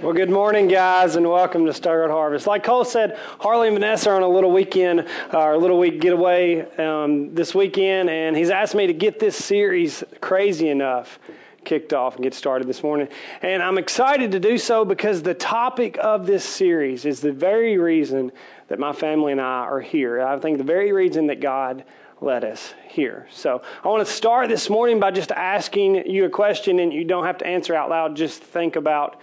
Well, good morning, guys, and welcome to Stuttgart Harvest. Like Cole said, Harley and Vanessa are on a little weekend, uh, a little week getaway um, this weekend, and he's asked me to get this series crazy enough kicked off and get started this morning. And I'm excited to do so because the topic of this series is the very reason that my family and I are here. I think the very reason that God led us here. So I want to start this morning by just asking you a question, and you don't have to answer out loud, just think about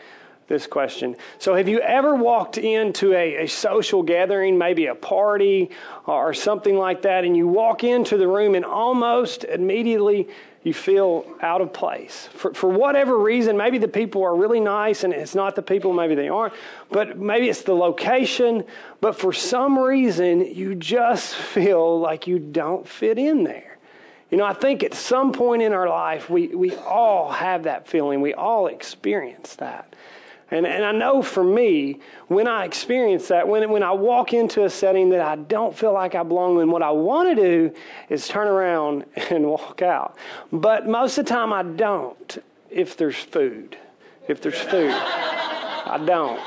this question. So, have you ever walked into a, a, social gathering, maybe a party or something like that, and you walk into the room and almost immediately you feel out of place? For, for whatever reason, maybe the people are really nice and it's not the people, maybe they aren't, but maybe it's the location, but for some reason you just feel like you don't fit in there. You know, I think at some point in our life, we, we all have that feeling. We all experience that. And, and I know for me, when I experience that, when, when I walk into a setting that I don't feel like I belong in, what I want to do is turn around and walk out. But most of the time, I don't if there's food. If there's food, I don't.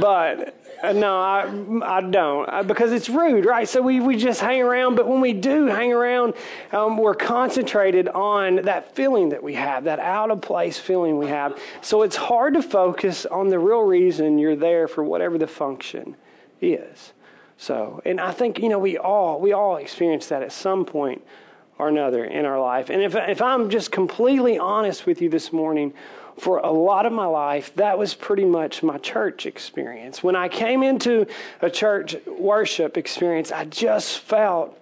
But no, I, I don't uh, because it's rude, right? So we, we just hang around, but when we do hang around, um, we're concentrated on that feeling that we have, that out of place feeling we have. So it's hard to focus on the real reason you're there for whatever the function is. So, and I think you know we all we all experience that at some point or another in our life. And if if I'm just completely honest with you this morning for a lot of my life, that was pretty much my church experience. When I came into a church worship experience, I just felt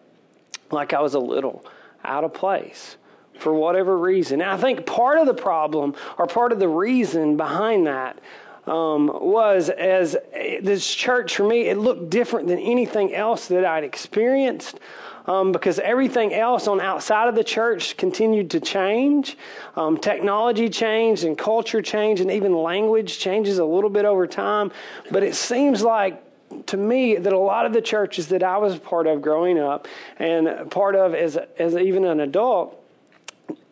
like I was a little out of place for whatever reason. And I think part of the problem or part of the reason behind that um, was as this church for me, it looked different than anything else that I'd experienced um, because everything else on outside of the church continued to change. Um, technology changed and culture changed and even language changes a little bit over time. But it seems like to me that a lot of the churches that I was part of growing up and part of as, as even an adult,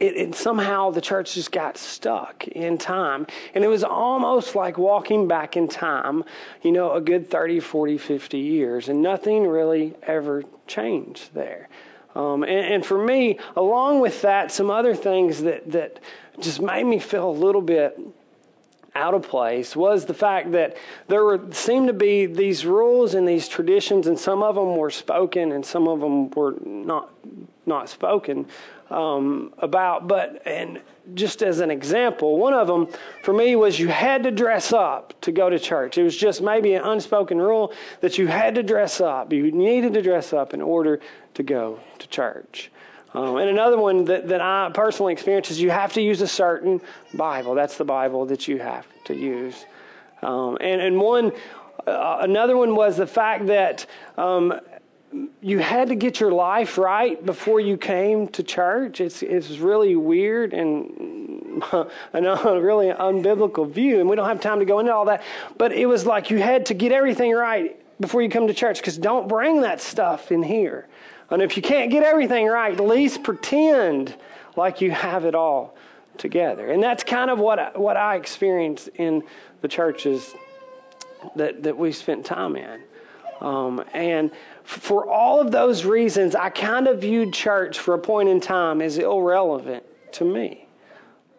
it, it, somehow the church just got stuck in time. And it was almost like walking back in time, you know, a good 30, 40, 50 years. And nothing really ever changed there. Um, and, and, for me, along with that, some other things that, that just made me feel a little bit out of place was the fact that there were, seemed to be these rules and these traditions, and some of them were spoken and some of them were not not spoken um, about. But and just as an example, one of them for me was you had to dress up to go to church. It was just maybe an unspoken rule that you had to dress up. You needed to dress up in order to go to church. Um, and another one that, that I personally experienced is you have to use a certain Bible. That's the Bible that you have to use. Um, and, and one, uh, another one was the fact that um, you had to get your life right before you came to church. It's, it's really weird and a really unbiblical view, and we don't have time to go into all that. But it was like you had to get everything right before you come to church because don't bring that stuff in here. And if you can't get everything right, at least pretend like you have it all together. And that's kind of what what I experienced in the churches that, that we spent time in. Um, and for all of those reasons, I kind of viewed church for a point in time as irrelevant to me.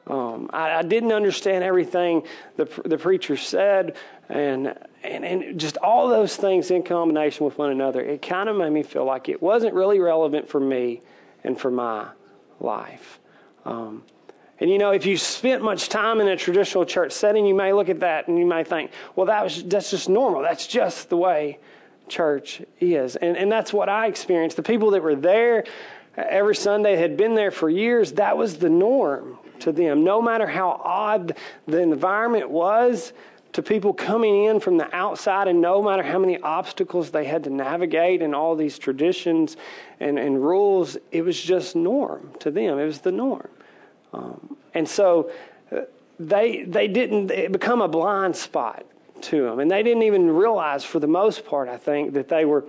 Um, I, I, didn't understand everything the, the preacher said, and, and, and just all those things in combination with one another, it kind of made me feel like it wasn't really relevant for me and for my life. Um, and you know, if you spent much time in a traditional church setting, you may look at that and you may think, well, that was, that's just normal. That's just the way church is. And, and that's what I experienced. The people that were there every Sunday had been there for years. That was the norm to them. No matter how odd the environment was to people coming in from the outside, and no matter how many obstacles they had to navigate and all these traditions and, and rules, it was just norm to them. It was the norm. Um, and so uh, they, they didn't become a blind spot to them. And they didn't even realize, for the most part, I think, that they were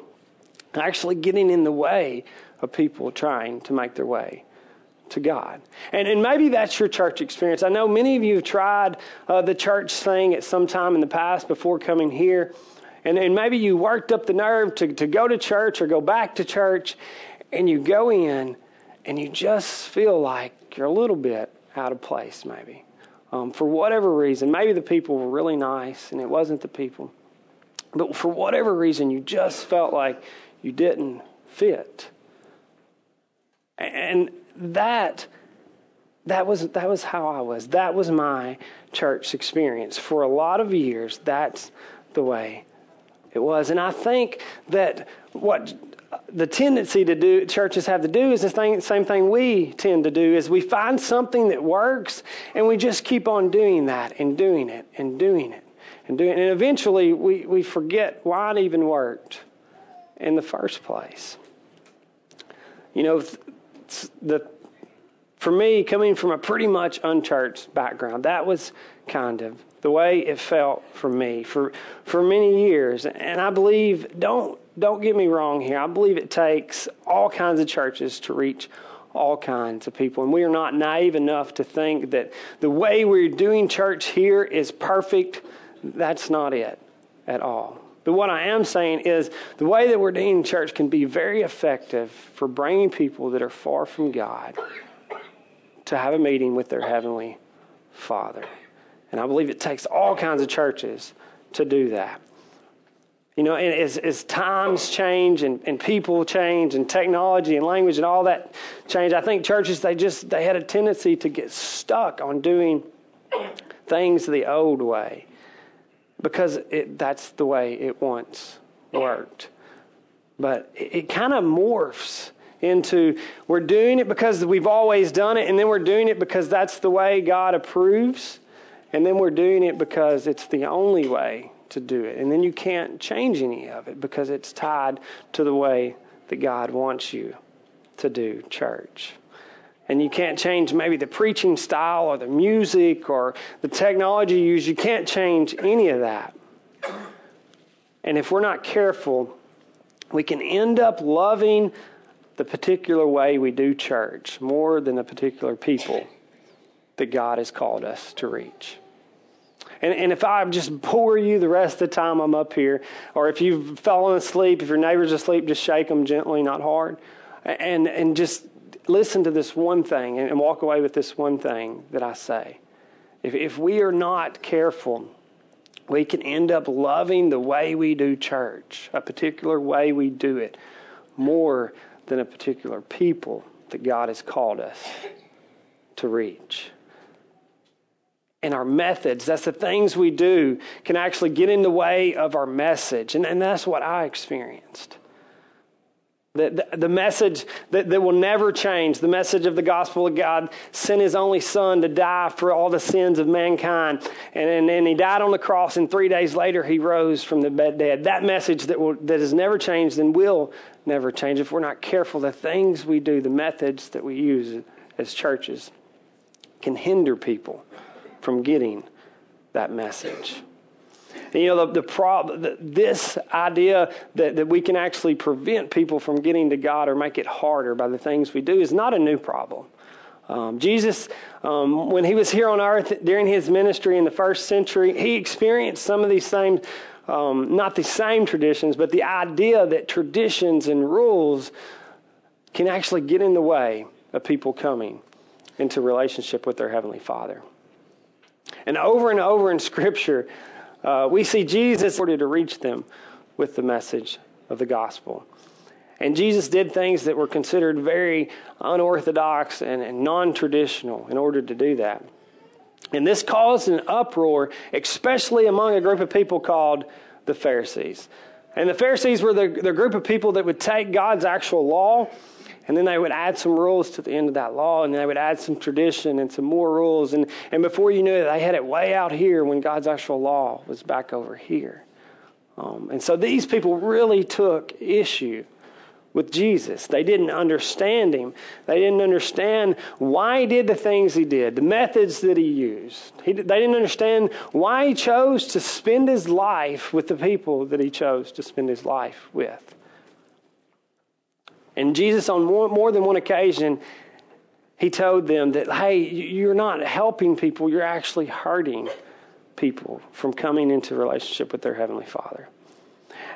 actually getting in the way of people trying to make their way to God. And, and maybe that's your church experience. I know many of you have tried uh, the church thing at some time in the past before coming here. And, and maybe you worked up the nerve to, to go to church or go back to church, and you go in and you just feel like you're a little bit out of place, maybe. Um, for whatever reason, maybe the people were really nice and it wasn't the people. But for whatever reason, you just felt like you didn't fit. And that that was that was how I was. That was my church experience. For a lot of years, that's the way it was. And I think that what the tendency to do churches have to do is the thing, same thing we tend to do is we find something that works and we just keep on doing that and doing it and doing it and doing it. And eventually we, we forget why it even worked in the first place. You know, the for me, coming from a pretty much unchurched background, that was kind of the way it felt for me for for many years. And I believe don't don't get me wrong here. I believe it takes all kinds of churches to reach all kinds of people. And we are not naive enough to think that the way we're doing church here is perfect. That's not it at all. But what I am saying is the way that we're doing church can be very effective for bringing people that are far from God to have a meeting with their Heavenly Father. And I believe it takes all kinds of churches to do that. You know, as, as times change and, and people change and technology and language and all that change, I think churches, they just, they had a tendency to get stuck on doing things the old way because it, that's the way it once worked. But it, it kind of morphs into we're doing it because we've always done it, and then we're doing it because that's the way God approves, and then we're doing it because it's the only way to do it. And then you can't change any of it because it's tied to the way that God wants you to do church and you can't change maybe the preaching style or the music or the technology you use. You can't change any of that. And if we're not careful, we can end up loving the particular way we do church more than the particular people that God has called us to reach. And, and if I just bore you the rest of the time I'm up here, or if you've fallen asleep, if your neighbor's asleep, just shake them gently, not hard. And, and just listen to this one thing and walk away with this one thing that I say. If, if we are not careful, we can end up loving the way we do church, a particular way we do it, more than a particular people that God has called us to reach. And our methods, that's the things we do, can actually get in the way of our message. And, and that's what I experienced. The, the, the, message that, that will never change, the message of the gospel of God, sent his only son to die for all the sins of mankind. And, and, and he died on the cross, and three days later he rose from the dead. That message that, will, that has never changed and will never change if we're not careful. The things we do, the methods that we use as churches, can hinder people from getting that message. And, you know, the, the problem, this idea that, that we can actually prevent people from getting to God or make it harder by the things we do is not a new problem. Um, Jesus, um, when he was here on earth during his ministry in the first century, he experienced some of these same, um, not the same traditions, but the idea that traditions and rules can actually get in the way of people coming into relationship with their Heavenly Father. And over and over in Scripture, uh, we see Jesus ordered to reach them with the message of the gospel. And Jesus did things that were considered very unorthodox and, and non traditional in order to do that. And this caused an uproar, especially among a group of people called the Pharisees. And the Pharisees were the, the group of people that would take God's actual law and then they would add some rules to the end of that law, and they would add some tradition and some more rules. And, and before you knew it, they had it way out here when God's actual law was back over here. Um, and so these people really took issue with Jesus. They didn't understand him. They didn't understand why he did the things he did, the methods that he used. He, they didn't understand why he chose to spend his life with the people that he chose to spend his life with. And Jesus, on more, more than one occasion, he told them that, hey, you're not helping people, you're actually hurting people from coming into relationship with their Heavenly Father.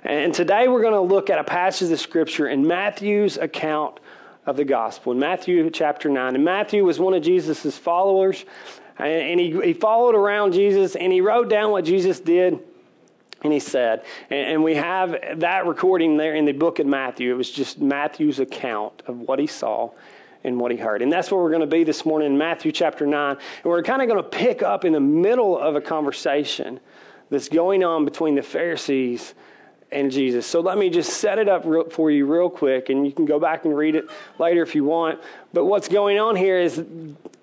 And today we're going to look at a passage of Scripture in Matthew's account of the gospel, in Matthew chapter 9. And Matthew was one of Jesus' followers, and he, he followed around Jesus, and he wrote down what Jesus did. And he said, and we have that recording there in the book of Matthew. It was just Matthew's account of what he saw and what he heard. And that's where we're going to be this morning in Matthew chapter 9. And we're kind of going to pick up in the middle of a conversation that's going on between the Pharisees and Jesus. So let me just set it up real, for you real quick, and you can go back and read it later if you want. But what's going on here is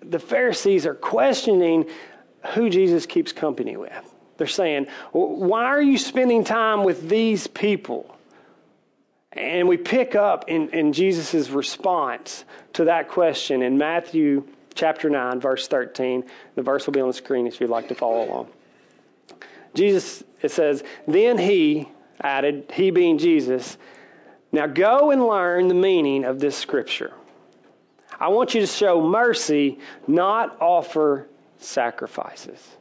the Pharisees are questioning who Jesus keeps company with. They're saying, Why are you spending time with these people? And we pick up in, in Jesus' response to that question in Matthew chapter 9, verse 13. The verse will be on the screen if you'd like to follow along. Jesus, it says, Then he added, he being Jesus, now go and learn the meaning of this scripture. I want you to show mercy, not offer sacrifices.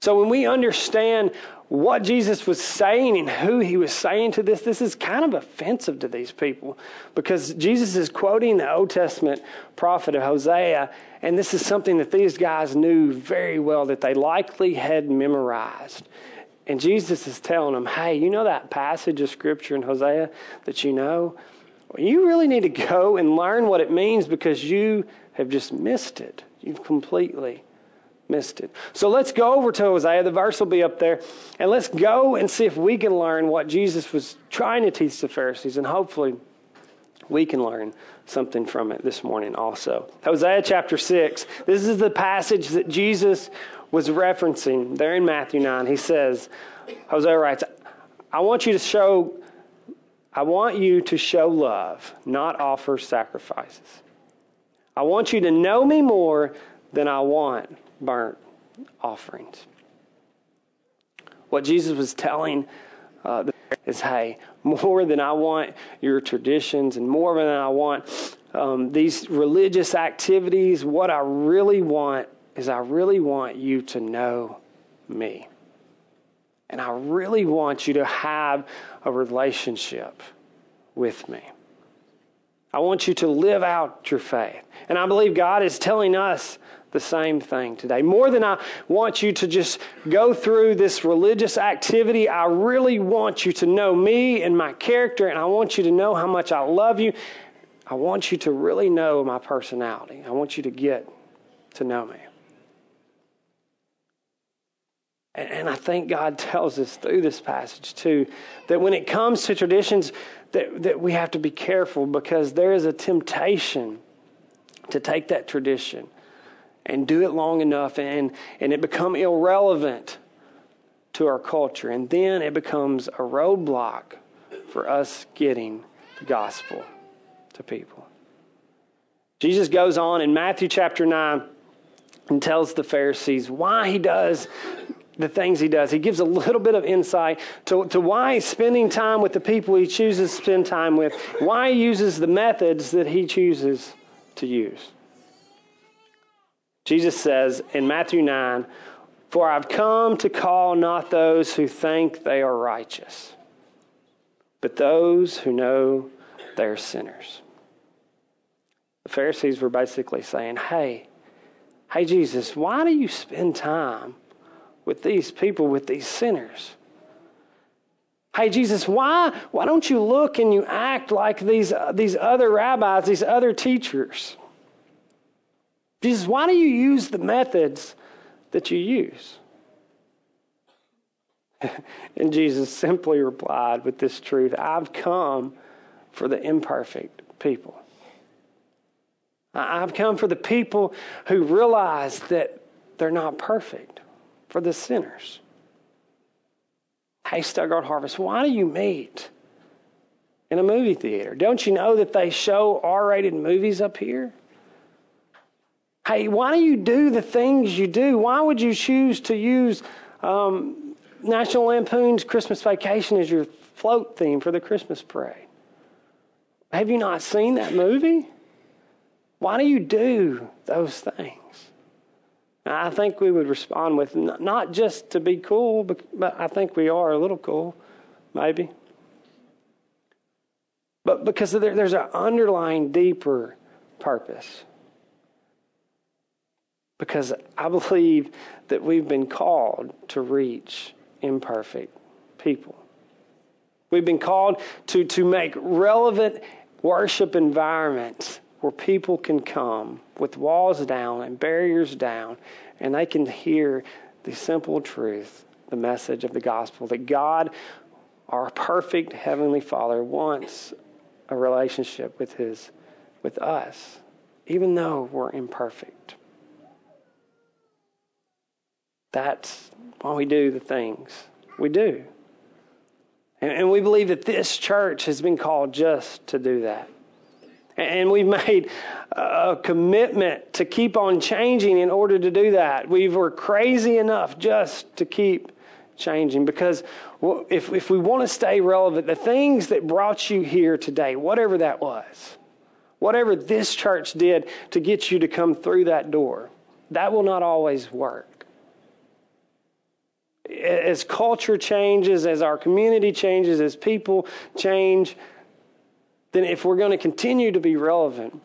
So when we understand what Jesus was saying and who he was saying to this, this is kind of offensive to these people because Jesus is quoting the Old Testament prophet of Hosea, and this is something that these guys knew very well that they likely had memorized. And Jesus is telling them, hey, you know that passage of scripture in Hosea that you know? Well, you really need to go and learn what it means because you have just missed it. You've completely missed it. So let's go over to Hosea. The verse will be up there. And let's go and see if we can learn what Jesus was trying to teach the Pharisees. And hopefully we can learn something from it this morning also. Hosea chapter 6. This is the passage that Jesus was referencing there in Matthew 9. He says, Hosea writes, I want you to show I want you to show love, not offer sacrifices. I want you to know me more than I want burnt offerings. What Jesus was telling uh, is, hey, more than I want your traditions and more than I want um, these religious activities, what I really want is I really want you to know me. And I really want you to have a relationship with me. I want you to live out your faith. And I believe God is telling us the same thing today. More than I want you to just go through this religious activity, I really want you to know me and my character, and I want you to know how much I love you. I want you to really know my personality. I want you to get to know me. And I think God tells us through this passage too that when it comes to traditions, that, that we have to be careful because there is a temptation to take that tradition and do it long enough and, and it become irrelevant to our culture. And then it becomes a roadblock for us getting the gospel to people. Jesus goes on in Matthew chapter 9 and tells the Pharisees why he does the things he does. He gives a little bit of insight to, to why spending time with the people he chooses to spend time with, why he uses the methods that he chooses to use. Jesus says in Matthew 9, For I've come to call not those who think they are righteous, but those who know they're sinners. The Pharisees were basically saying, Hey, hey, Jesus, why do you spend time with these people, with these sinners? Hey, Jesus, why, why don't you look and you act like these, uh, these other rabbis, these other teachers? Jesus, why do you use the methods that you use? and Jesus simply replied with this truth I've come for the imperfect people. I've come for the people who realize that they're not perfect, for the sinners. Hey, Stuttgart Harvest, why do you meet in a movie theater? Don't you know that they show R rated movies up here? Hey, why do you do the things you do? Why would you choose to use um, National Lampoon's Christmas Vacation as your float theme for the Christmas parade? Have you not seen that movie? Why do you do those things? I think we would respond with not just to be cool, but I think we are a little cool, maybe. But because there's an underlying deeper purpose. Because I believe that we've been called to reach imperfect people. We've been called to, to make relevant worship environments where people can come with walls down and barriers down and they can hear the simple truth, the message of the gospel that God, our perfect heavenly Father, wants a relationship with his with us even though we're imperfect. That's why we do the things we do. And, and we believe that this church has been called just to do that. And we've made a commitment to keep on changing in order to do that. We were crazy enough just to keep changing because if, if we want to stay relevant, the things that brought you here today, whatever that was, whatever this church did to get you to come through that door, that will not always work as culture changes, as our community changes, as people change, then if we're going to continue to be relevant,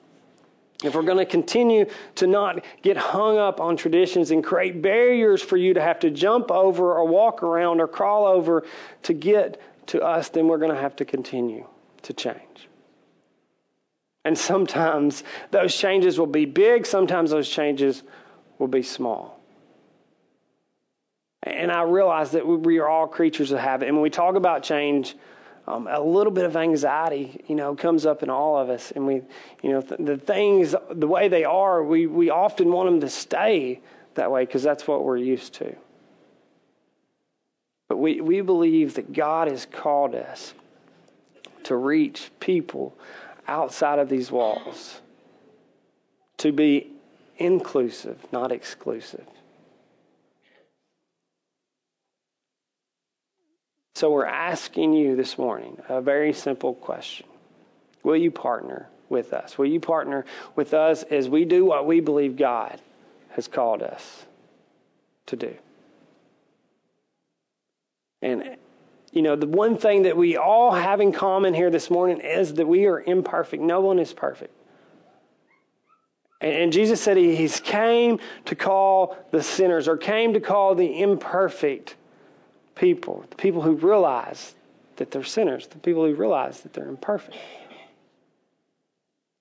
if we're going to continue to not get hung up on traditions and create barriers for you to have to jump over or walk around or crawl over to get to us, then we're going to have to continue to change. And sometimes those changes will be big, sometimes those changes will be small. And I realize that we are all creatures of habit. And when we talk about change, um, a little bit of anxiety, you know, comes up in all of us. And we, you know, th- the things, the way they are, we, we often want them to stay that way because that's what we're used to. But we, we believe that God has called us to reach people outside of these walls, to be inclusive, not exclusive. So we're asking you this morning a very simple question Will you partner with us? Will you partner with us as we do what we believe God has called us to do? And, you know, the one thing that we all have in common here this morning is that we are imperfect. No one is perfect. And, Jesus said he, He's came to call the sinners or came to call the imperfect people, the people who realize that they're sinners, the people who realize that they're imperfect.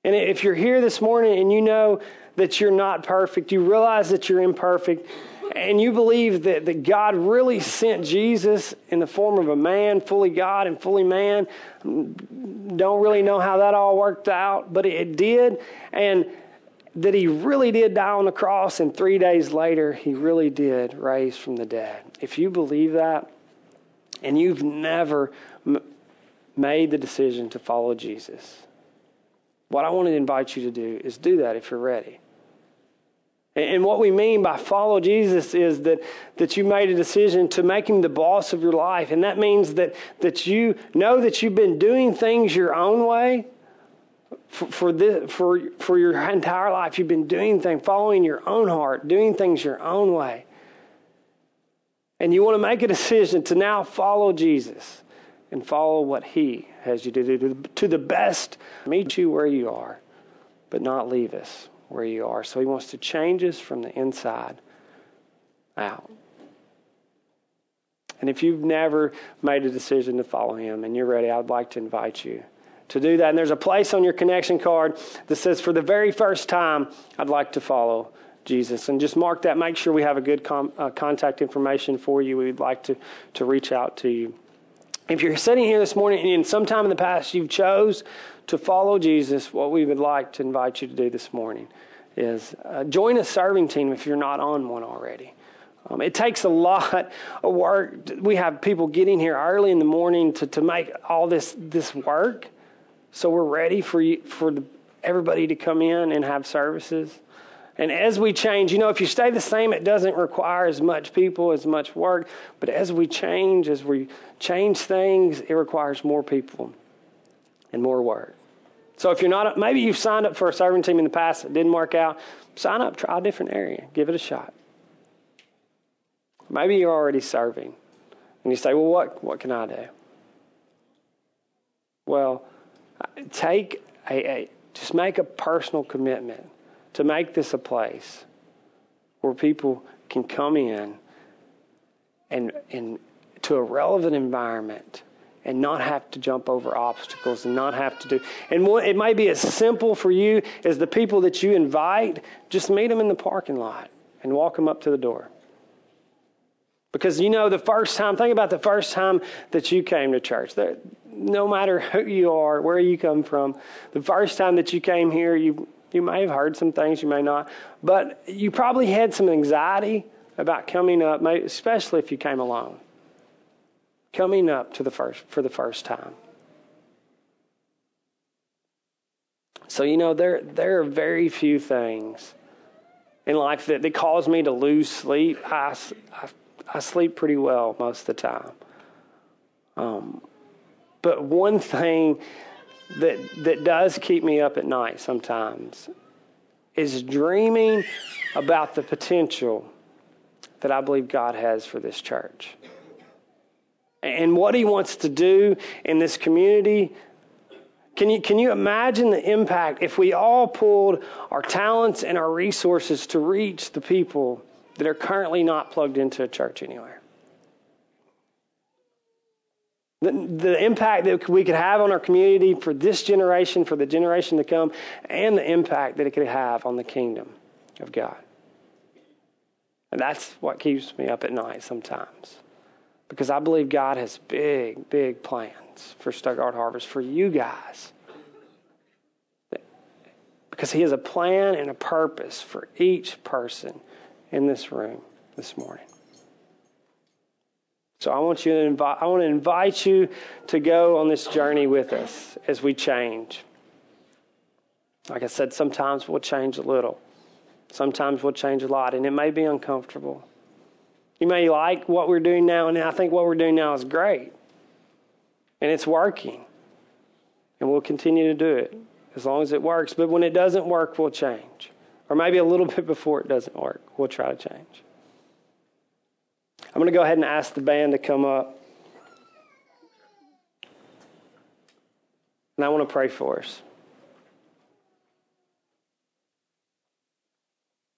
And if you're here this morning and you know that you're not perfect, you realize that you're imperfect, and you believe that, that God really sent Jesus in the form of a man, fully God and fully man, don't really know how that all worked out, but it did. And that he really did die on the cross, and three days later, he really did rise from the dead. If you believe that, and you've never m- made the decision to follow Jesus, what I want to invite you to do is do that if you're ready. And what we mean by follow Jesus is that, that you made a decision to make him the boss of your life. And that means that, that you know that you've been doing things your own way for, for, this, for, for your entire life, you've been doing things, following your own heart, doing things your own way. And you want to make a decision to now follow Jesus and follow what He has you to do to the best, meet you where you are, but not leave us where you are. So He wants to change us from the inside out. And if you've never made a decision to follow Him and you're ready, I'd like to invite you to do that. And there's a place on your connection card that says, for the very first time, I'd like to follow Jesus. And just mark that. Make sure we have a good com- uh, contact information for you. We'd like to, to reach out to you. If you're sitting here this morning and sometime in the past you've chose to follow Jesus, what we would like to invite you to do this morning is uh, join a serving team if you're not on one already. Um, it takes a lot of work. We have people getting here early in the morning to, to make all this, this work. So we're ready for you, for the, everybody to come in and have services. And as we change, you know, if you stay the same, it doesn't require as much people, as much work. But as we change, as we change things, it requires more people and more work. So if you're not, maybe you've signed up for a serving team in the past, it didn't work out. Sign up, try a different area, give it a shot. Maybe you're already serving, and you say, "Well, what what can I do?" Well, take a, a just make a personal commitment to make this a place where people can come in and and to a relevant environment and not have to jump over obstacles and not have to do. And it may be as simple for you as the people that you invite, just meet them in the parking lot and walk them up to the door. Because you know, the first time, think about the first time that you came to church. No matter who you are, where you come from, the first time that you came here, you, you may have heard some things, you may not, but you probably had some anxiety about coming up, especially if you came alone coming up to the first for the first time. So you know there there are very few things in life that, that cause me to lose sleep. I, I, I sleep pretty well most of the time. Um, but one thing that that does keep me up at night sometimes is dreaming about the potential that I believe God has for this church and what he wants to do in this community. Can you, can you imagine the impact if we all pulled our talents and our resources to reach the people that are currently not plugged into a church anywhere? The, the impact that we could have on our community for this generation, for the generation to come, and the impact that it could have on the kingdom of God. And that's what keeps me up at night sometimes. Because I believe God has big, big plans for Stuttgart Harvest, for you guys. Because He has a plan and a purpose for each person in this room this morning. So I want you to invite I want to invite you to go on this journey with us as we change. Like I said, sometimes we'll change a little. Sometimes we'll change a lot, and it may be uncomfortable. You may like what we're doing now, and I think what we're doing now is great. And it's working. And we'll continue to do it as long as it works. But when it doesn't work, we'll change. Or maybe a little bit before it doesn't work, we'll try to change. I'm going to go ahead and ask the band to come up. And I want to pray for us.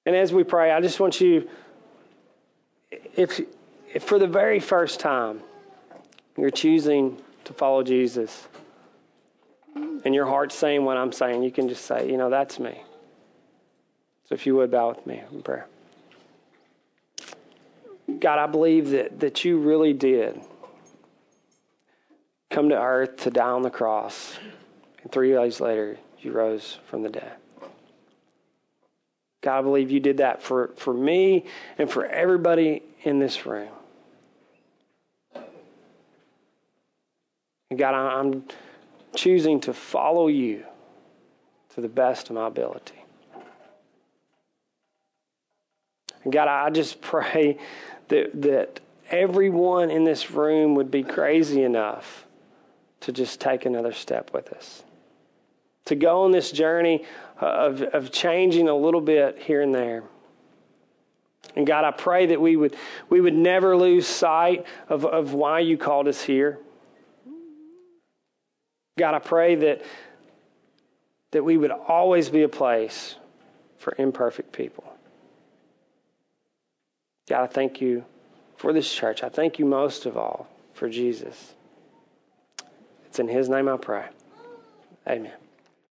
And as we pray, I just want you if, if for the very first time you're choosing to follow Jesus and your heart's saying what I'm saying, you can just say, you know, that's me. So if you would bow with me in prayer. God, I believe that, that you really did come to earth to die on the cross. And three days later, you rose from the dead. God, I believe you did that for, for me and for everybody in this room. And God, I'm choosing to follow you to the best of my ability. And God, I just pray that, that everyone in this room would be crazy enough to just take another step with us. To go on this journey of, of changing a little bit here and there. And God, I pray that we would, we would never lose sight of, of why you called us here. God, I pray that, that we would always be a place for imperfect people. God, I thank you for this church. I thank you most of all for Jesus. It's in His name I pray. Amen.